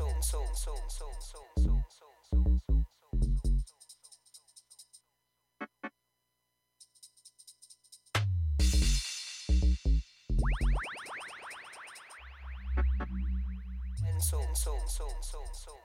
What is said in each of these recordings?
soul, soul, soul, soul, soul.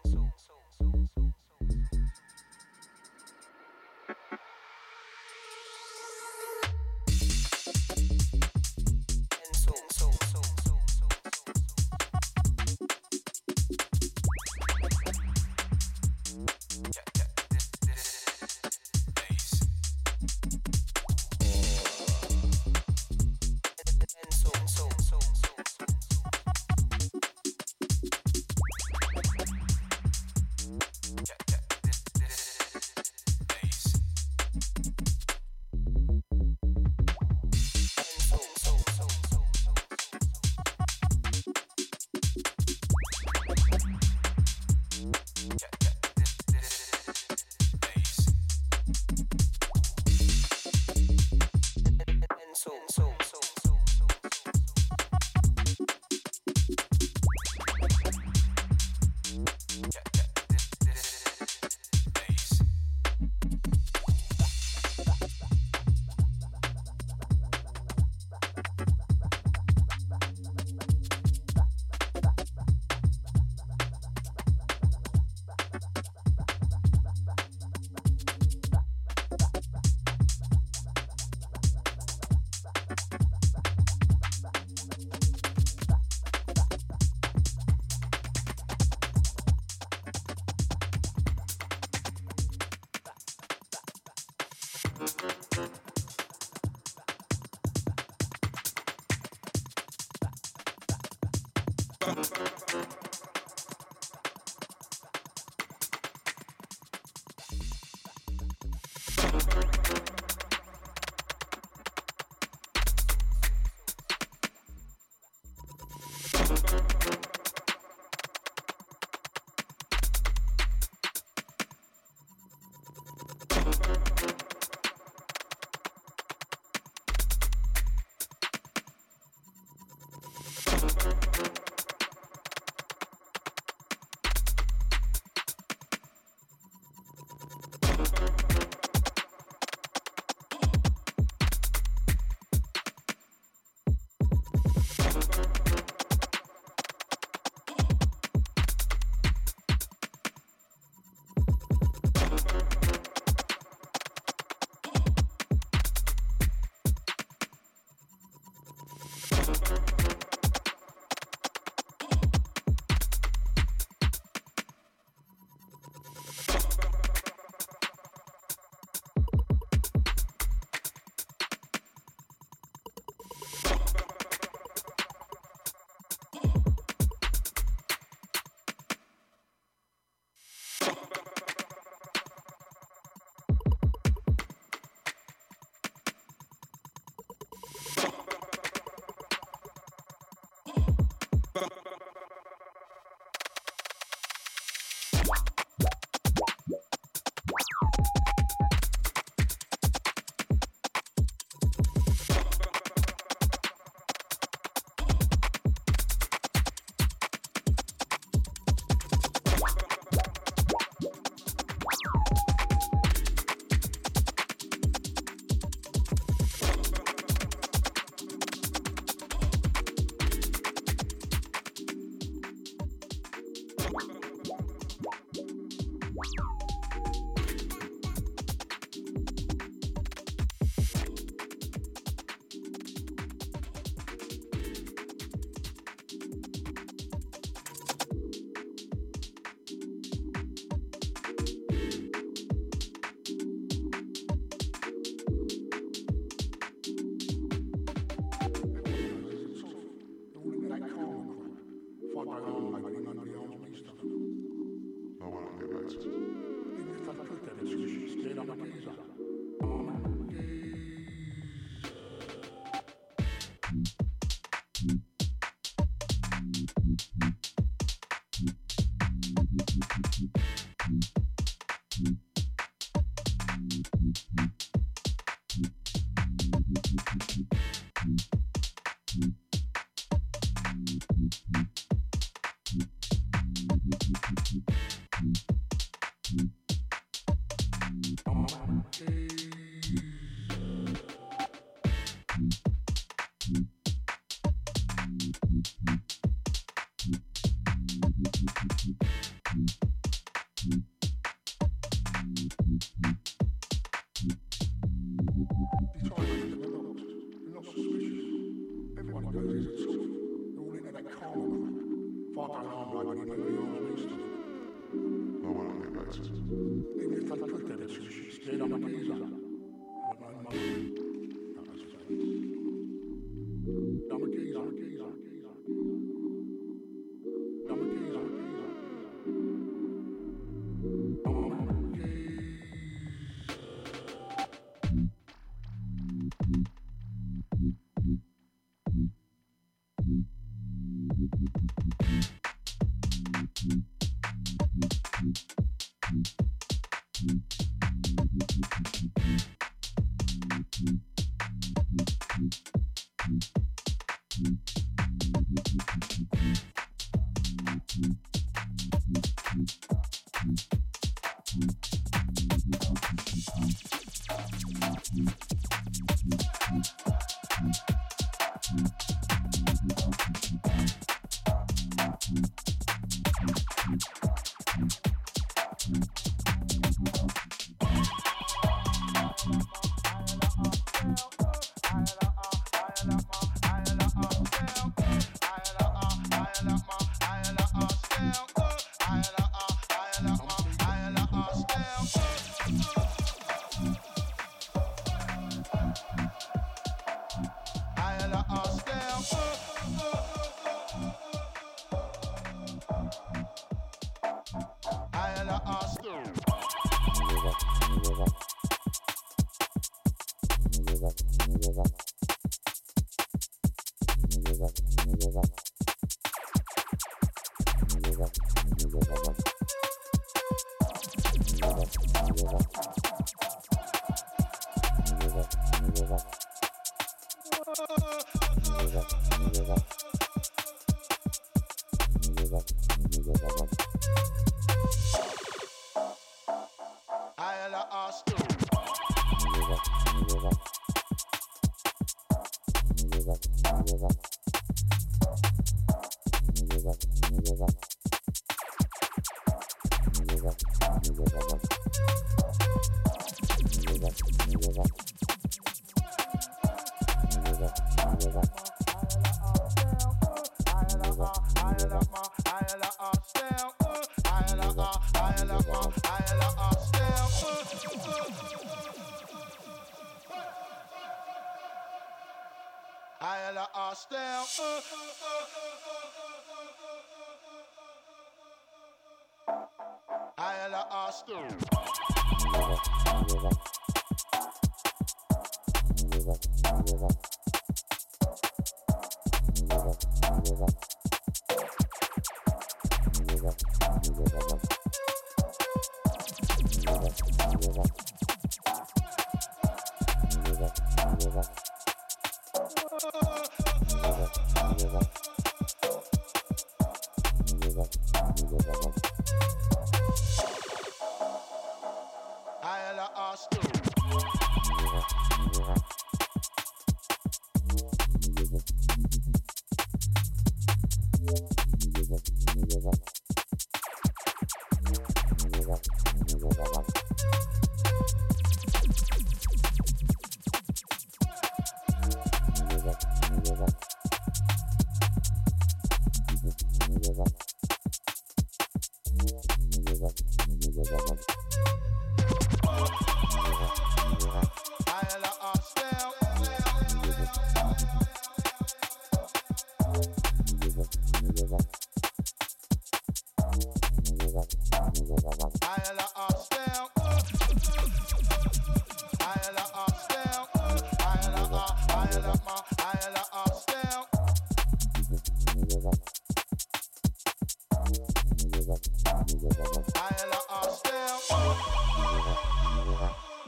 Alhambra.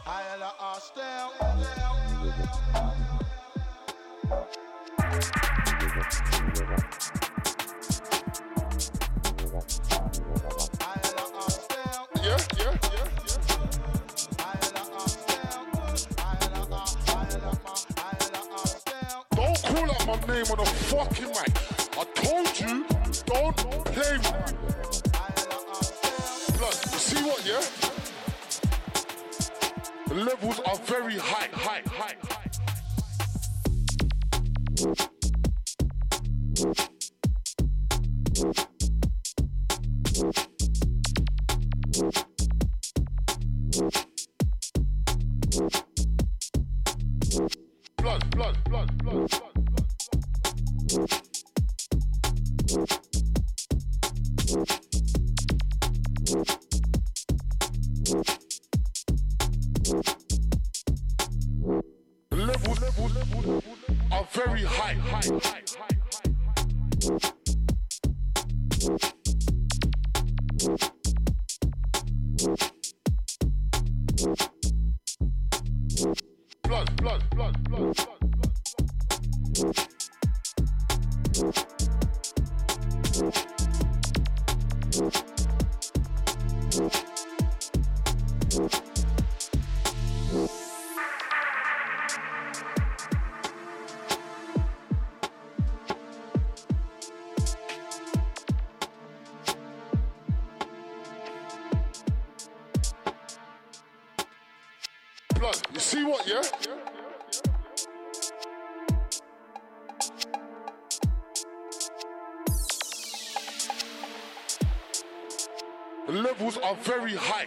Isla Austin. Thank are very high.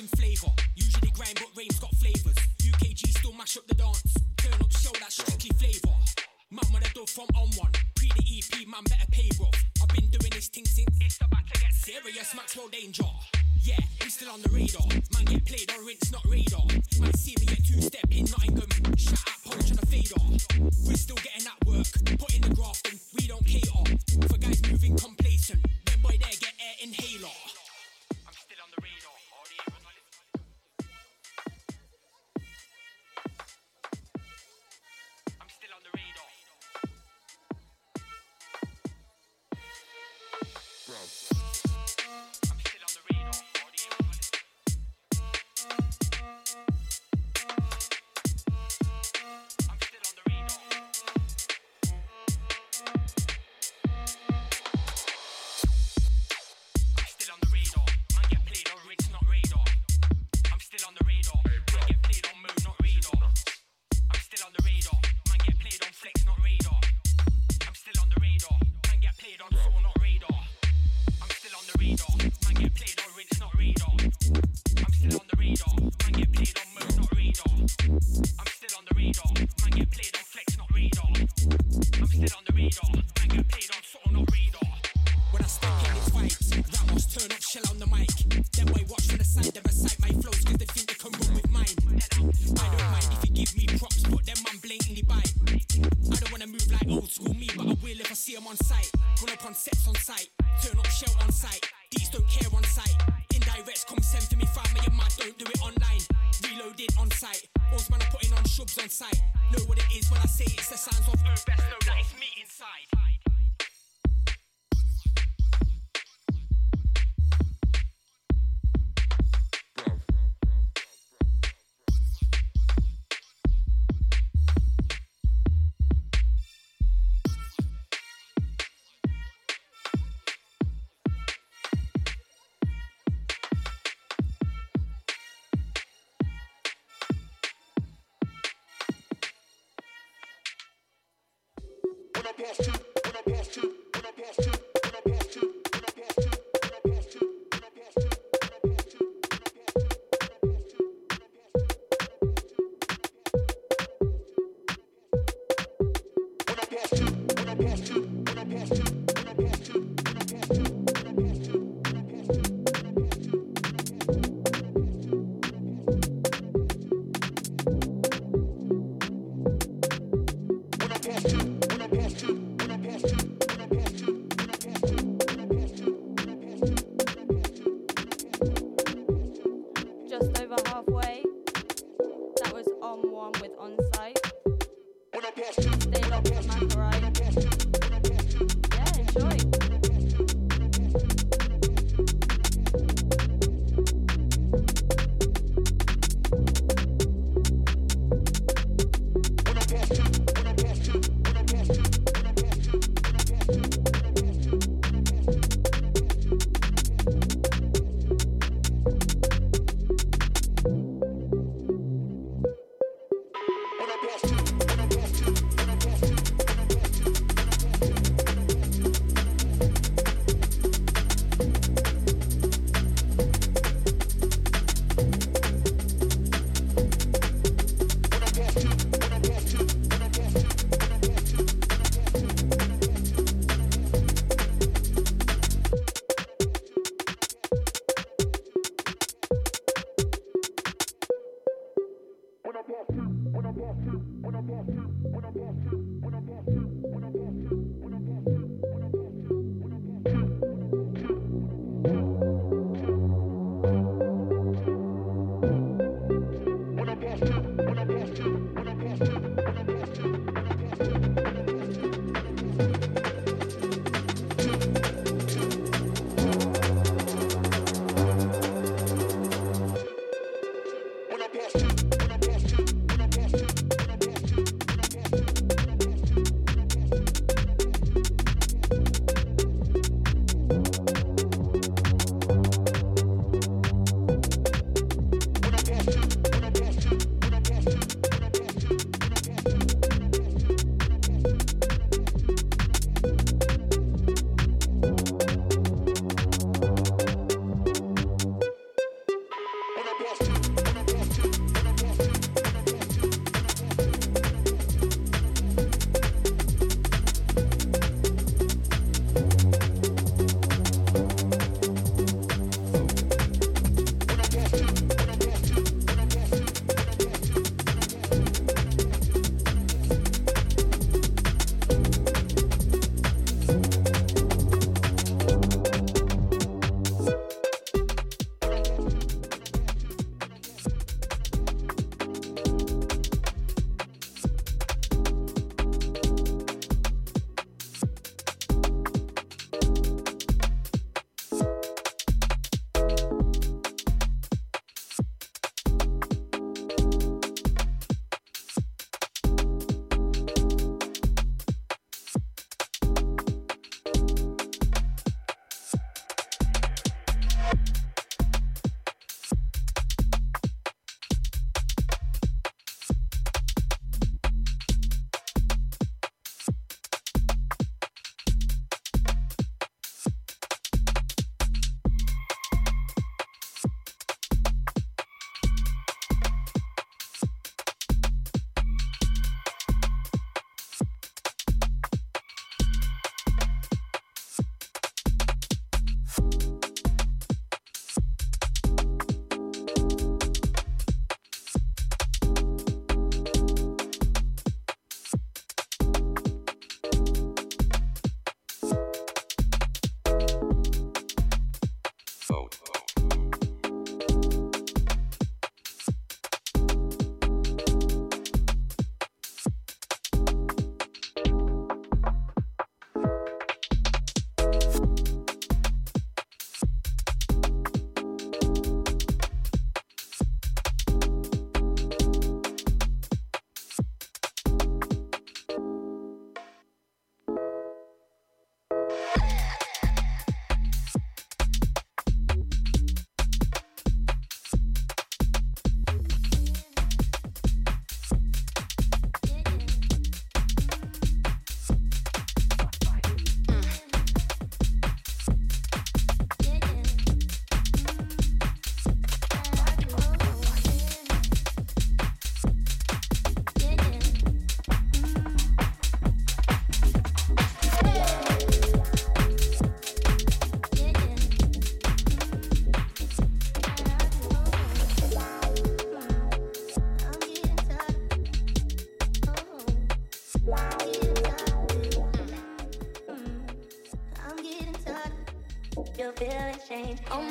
And flavour. Oh I'm getting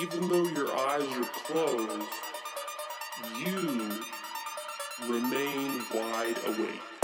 even though your eyes are closed, you remain wide awake.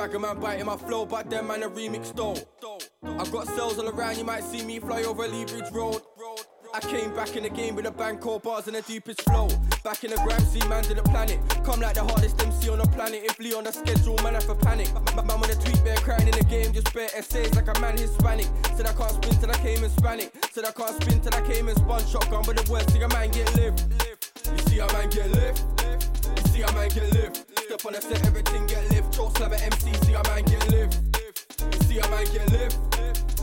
Bag of man biting my flow, but them man a remix though. I got cells all around, you might see me fly over Lee Road. I came back in the game with a bang, core bars and the deepest flow. Back in the gram, see man to the planet. Come like the hardest MC on the planet. If Lee on the schedule, man, I for panic. My man on a tweet, bare crying in the game, just bare essays like a man Hispanic. Said I can't spin till I came in Spanish. Said I can't spin till I came in spun shotgun, but the worst thing a man get live. You see a man get live. You see a man get live. Step on the set, everything get lift. Choke slam at MC, see a man get lift. You see a man get lift.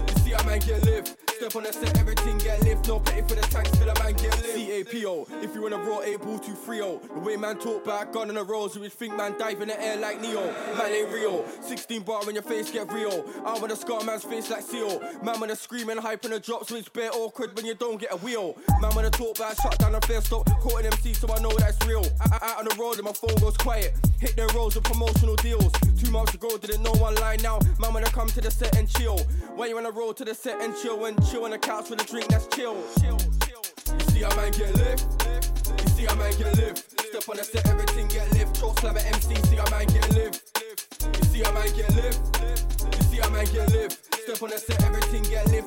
You see a man get lift. Step on set, everything get lift. No for the a man get lift. CAPO, if you wanna raw 8 ball 2 3 The way man talk back, gun on the rolls, you would think man dive in the air like Neo. Man ain't real. 16 bar when your face get real. I wanna scar man's face like Seal. Man wanna scream and hype in the drops, so it's bare awkward when you don't get a wheel. Man wanna talk back, shut down the fair stop. Caught an MC, so I know that's real. Out on the road and my phone goes quiet. Hit their rolls with promotional deals. Two months ago, didn't know one line now. Man wanna come to the set and chill. When you wanna roll to the set and chill and chill on the couch with a drink that's chill. You see a man get lift. You see a man get lift. Step on the set, everything get lift. Choke slam at MC, see a man get lift. You see a man get lift. You see a man get lift. Step on the set,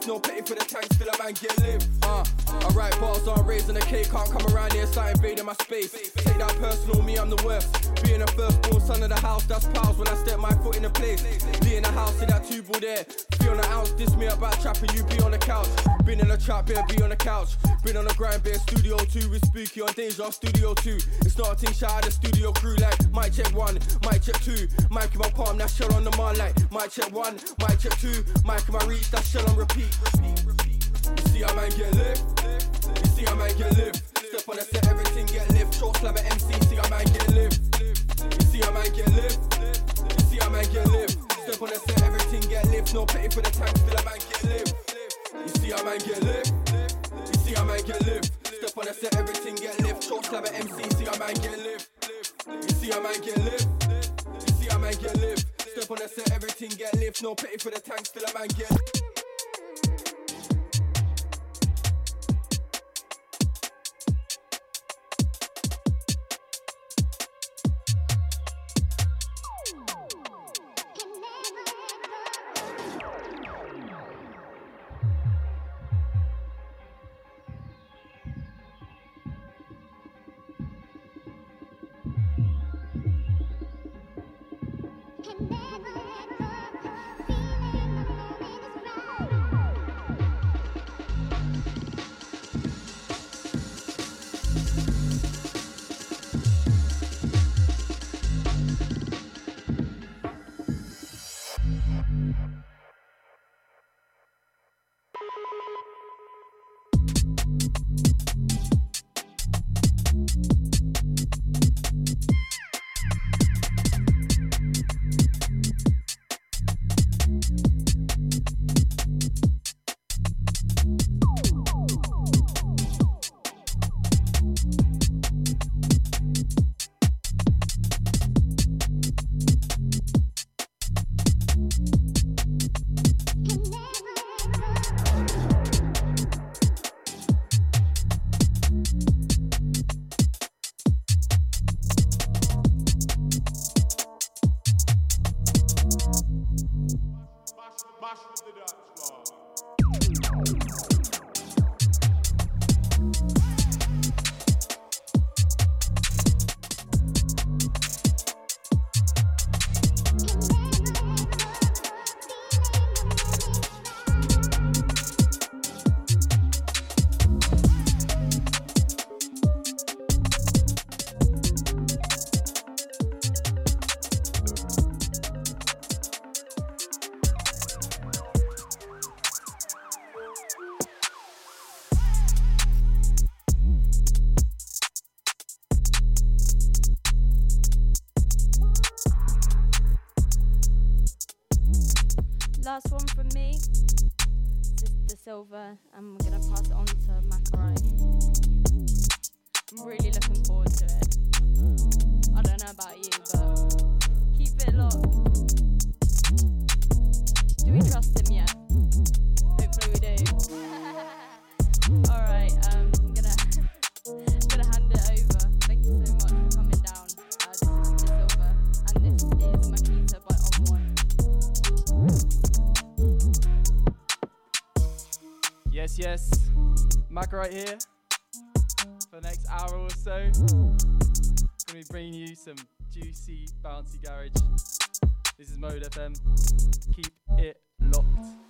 No pay for the tanks, still a man get lift. Uh, I write bars on raising the cake. Can't come around here, start invading my space. Take that personal, me, I'm the worst. Being the firstborn son of the house, that's pals when I step my foot in the place. Be in the house, see that two ball there. Feel on the ounce, diss me about trapping, you be on the couch. Been in the trap, better be on the couch. Been on the grind, been studio two with Spooky on Deja Studio two. It's not a thing, shout out the studio crew like mic check one, mic check two, mic in my palm, that shell on the man like mic check one, mic check two, mic in my reach, that shell on repeat. You see how man get lift, you see how man get lift. Step on the set, everything get lift. Short slam at MC, see how man get lift. You see how man get lift, you see how man get lift. Step on the set, everything get lift. No pay for the tank, still a man get lift. You see how man get lift, you see how man get lift. Step on the set, everything get lift. Short slam at MC, see how man get lift. You see how man get lift, you see how man get lift. Step on the set, everything get lift. No pay for the tank, still a man get. Right here for the next hour or so. Gonna be bringing you some juicy, bouncy garage. This is Mode FM. Keep it locked.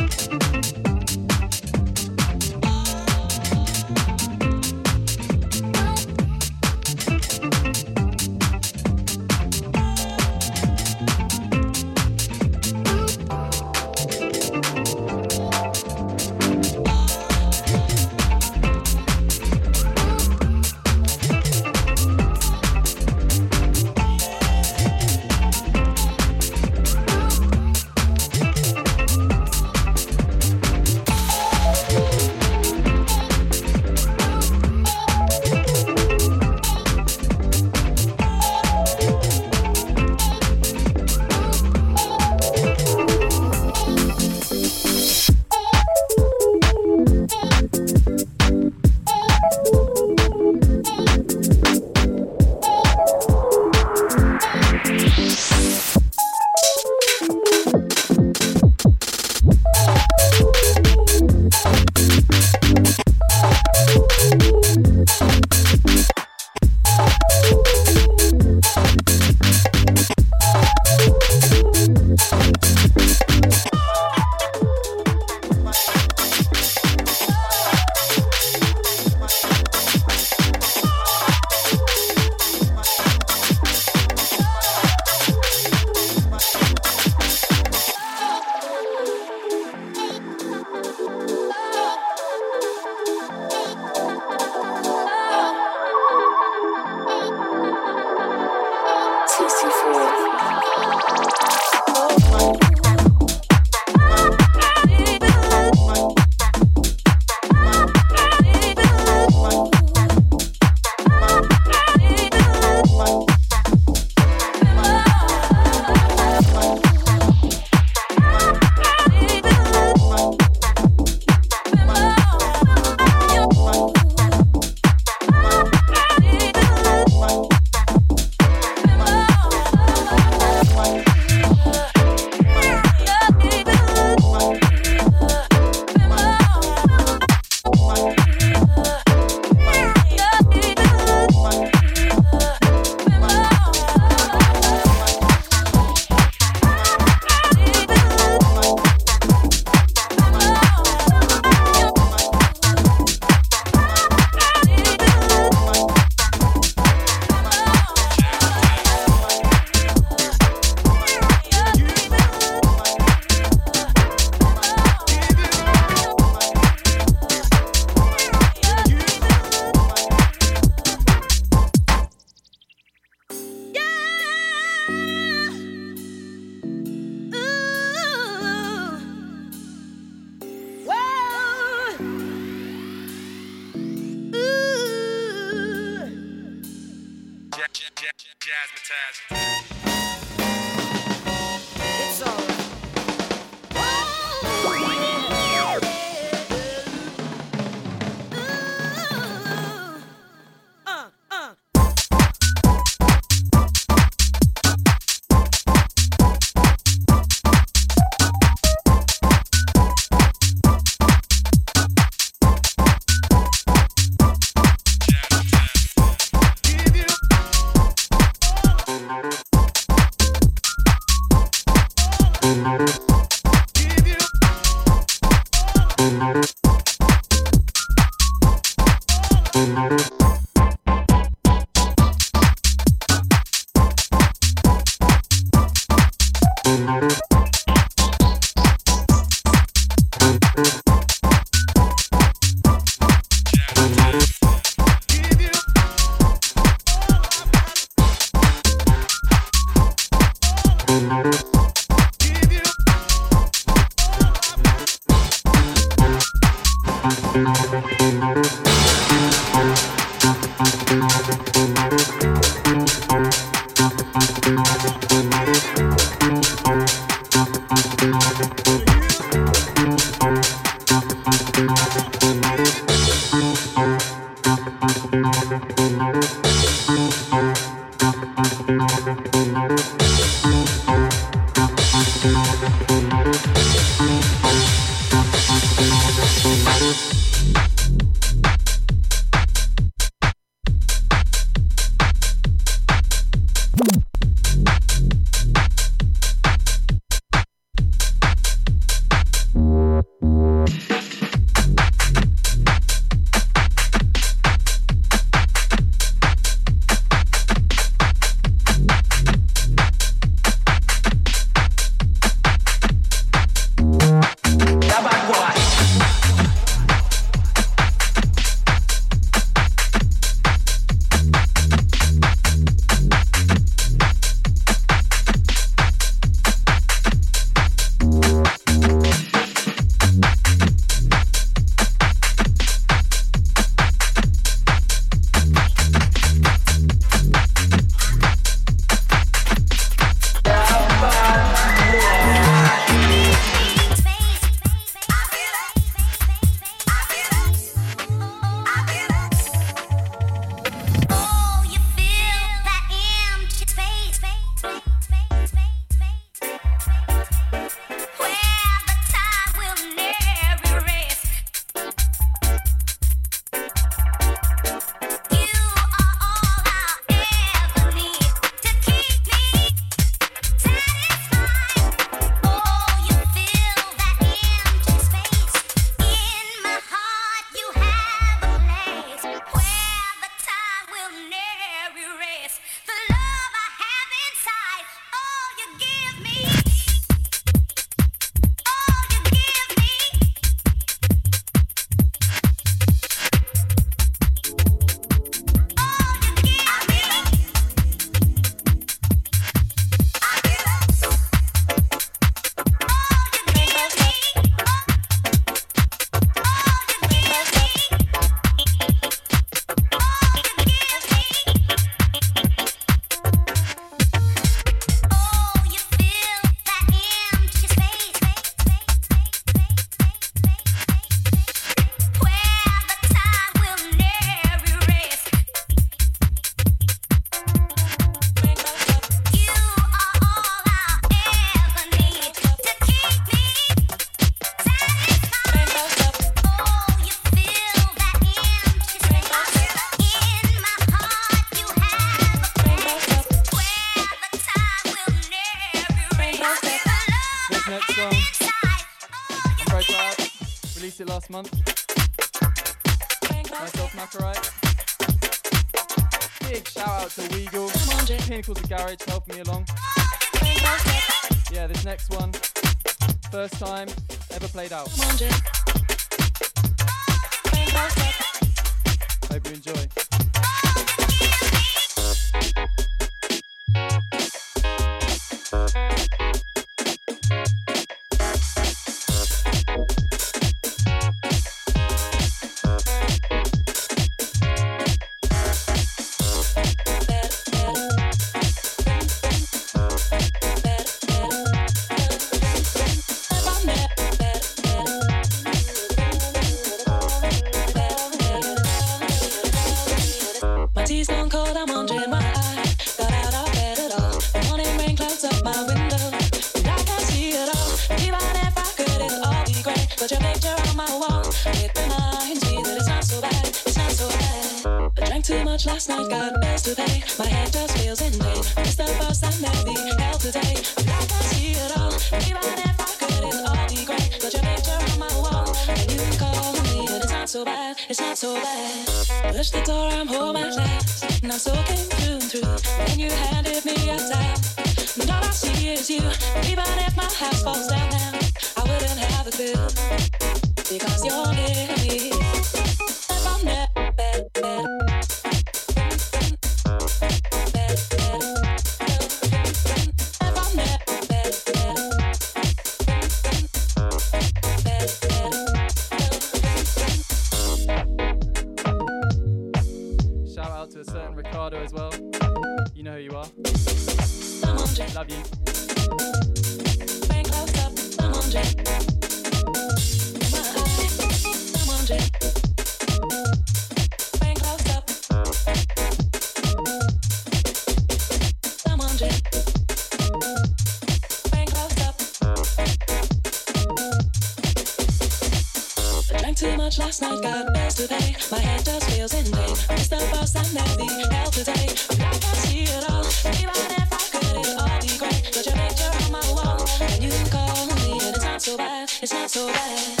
So bad.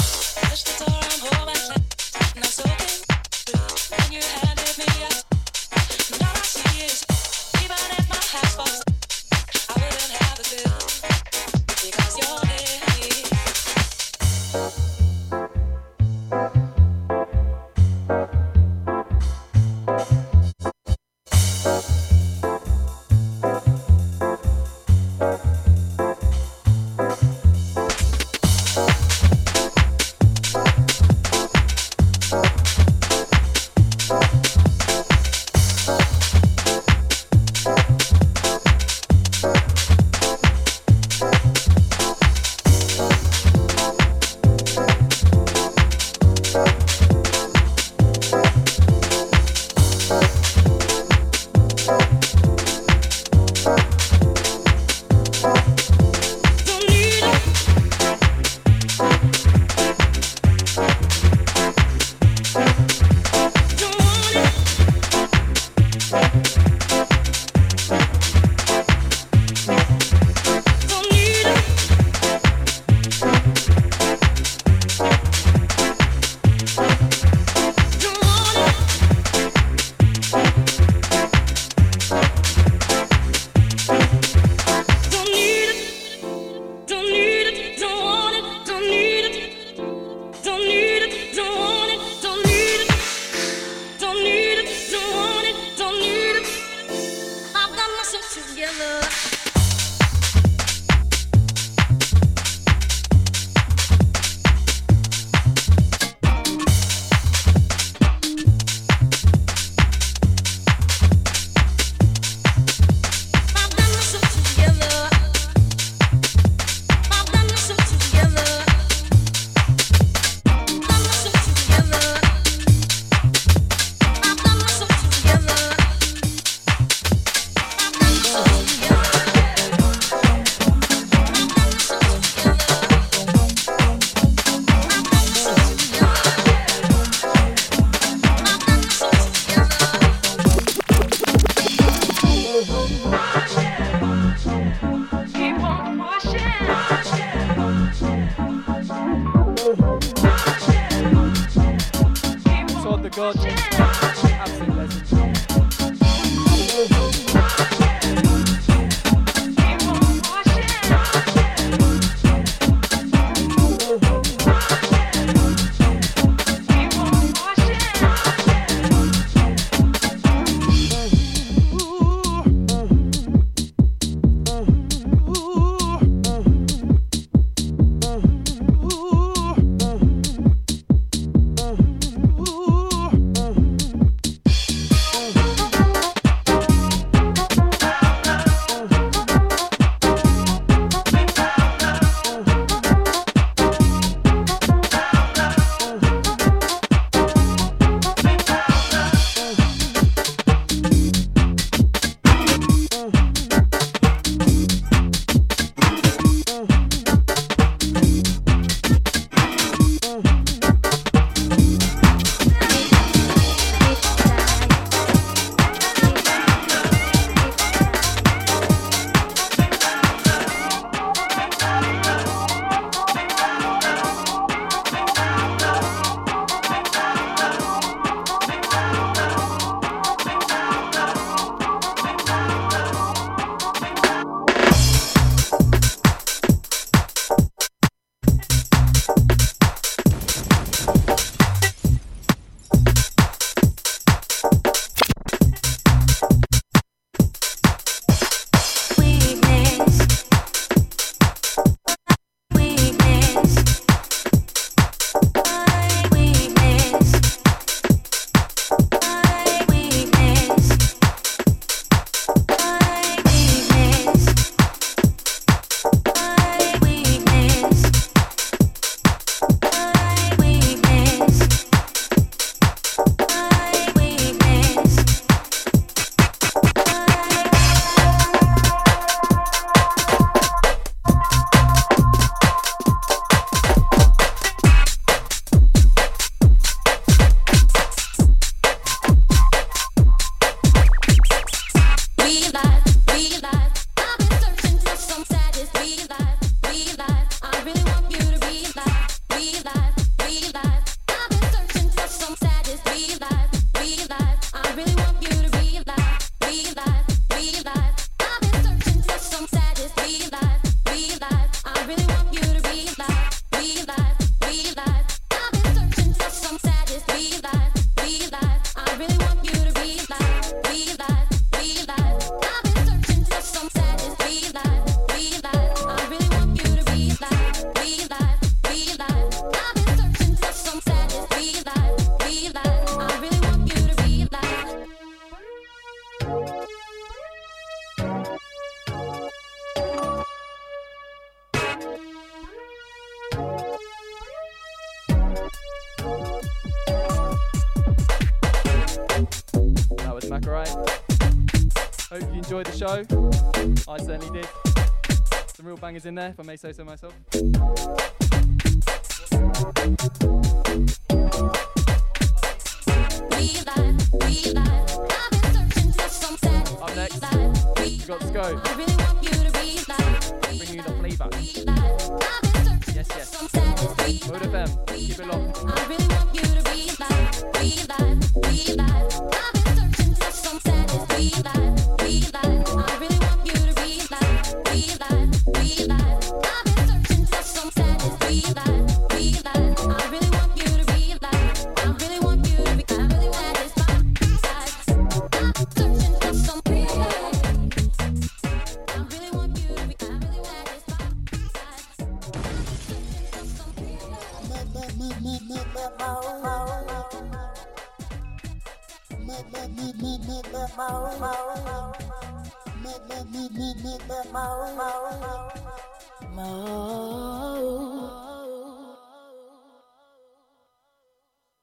Bangers in there, if I may say so myself.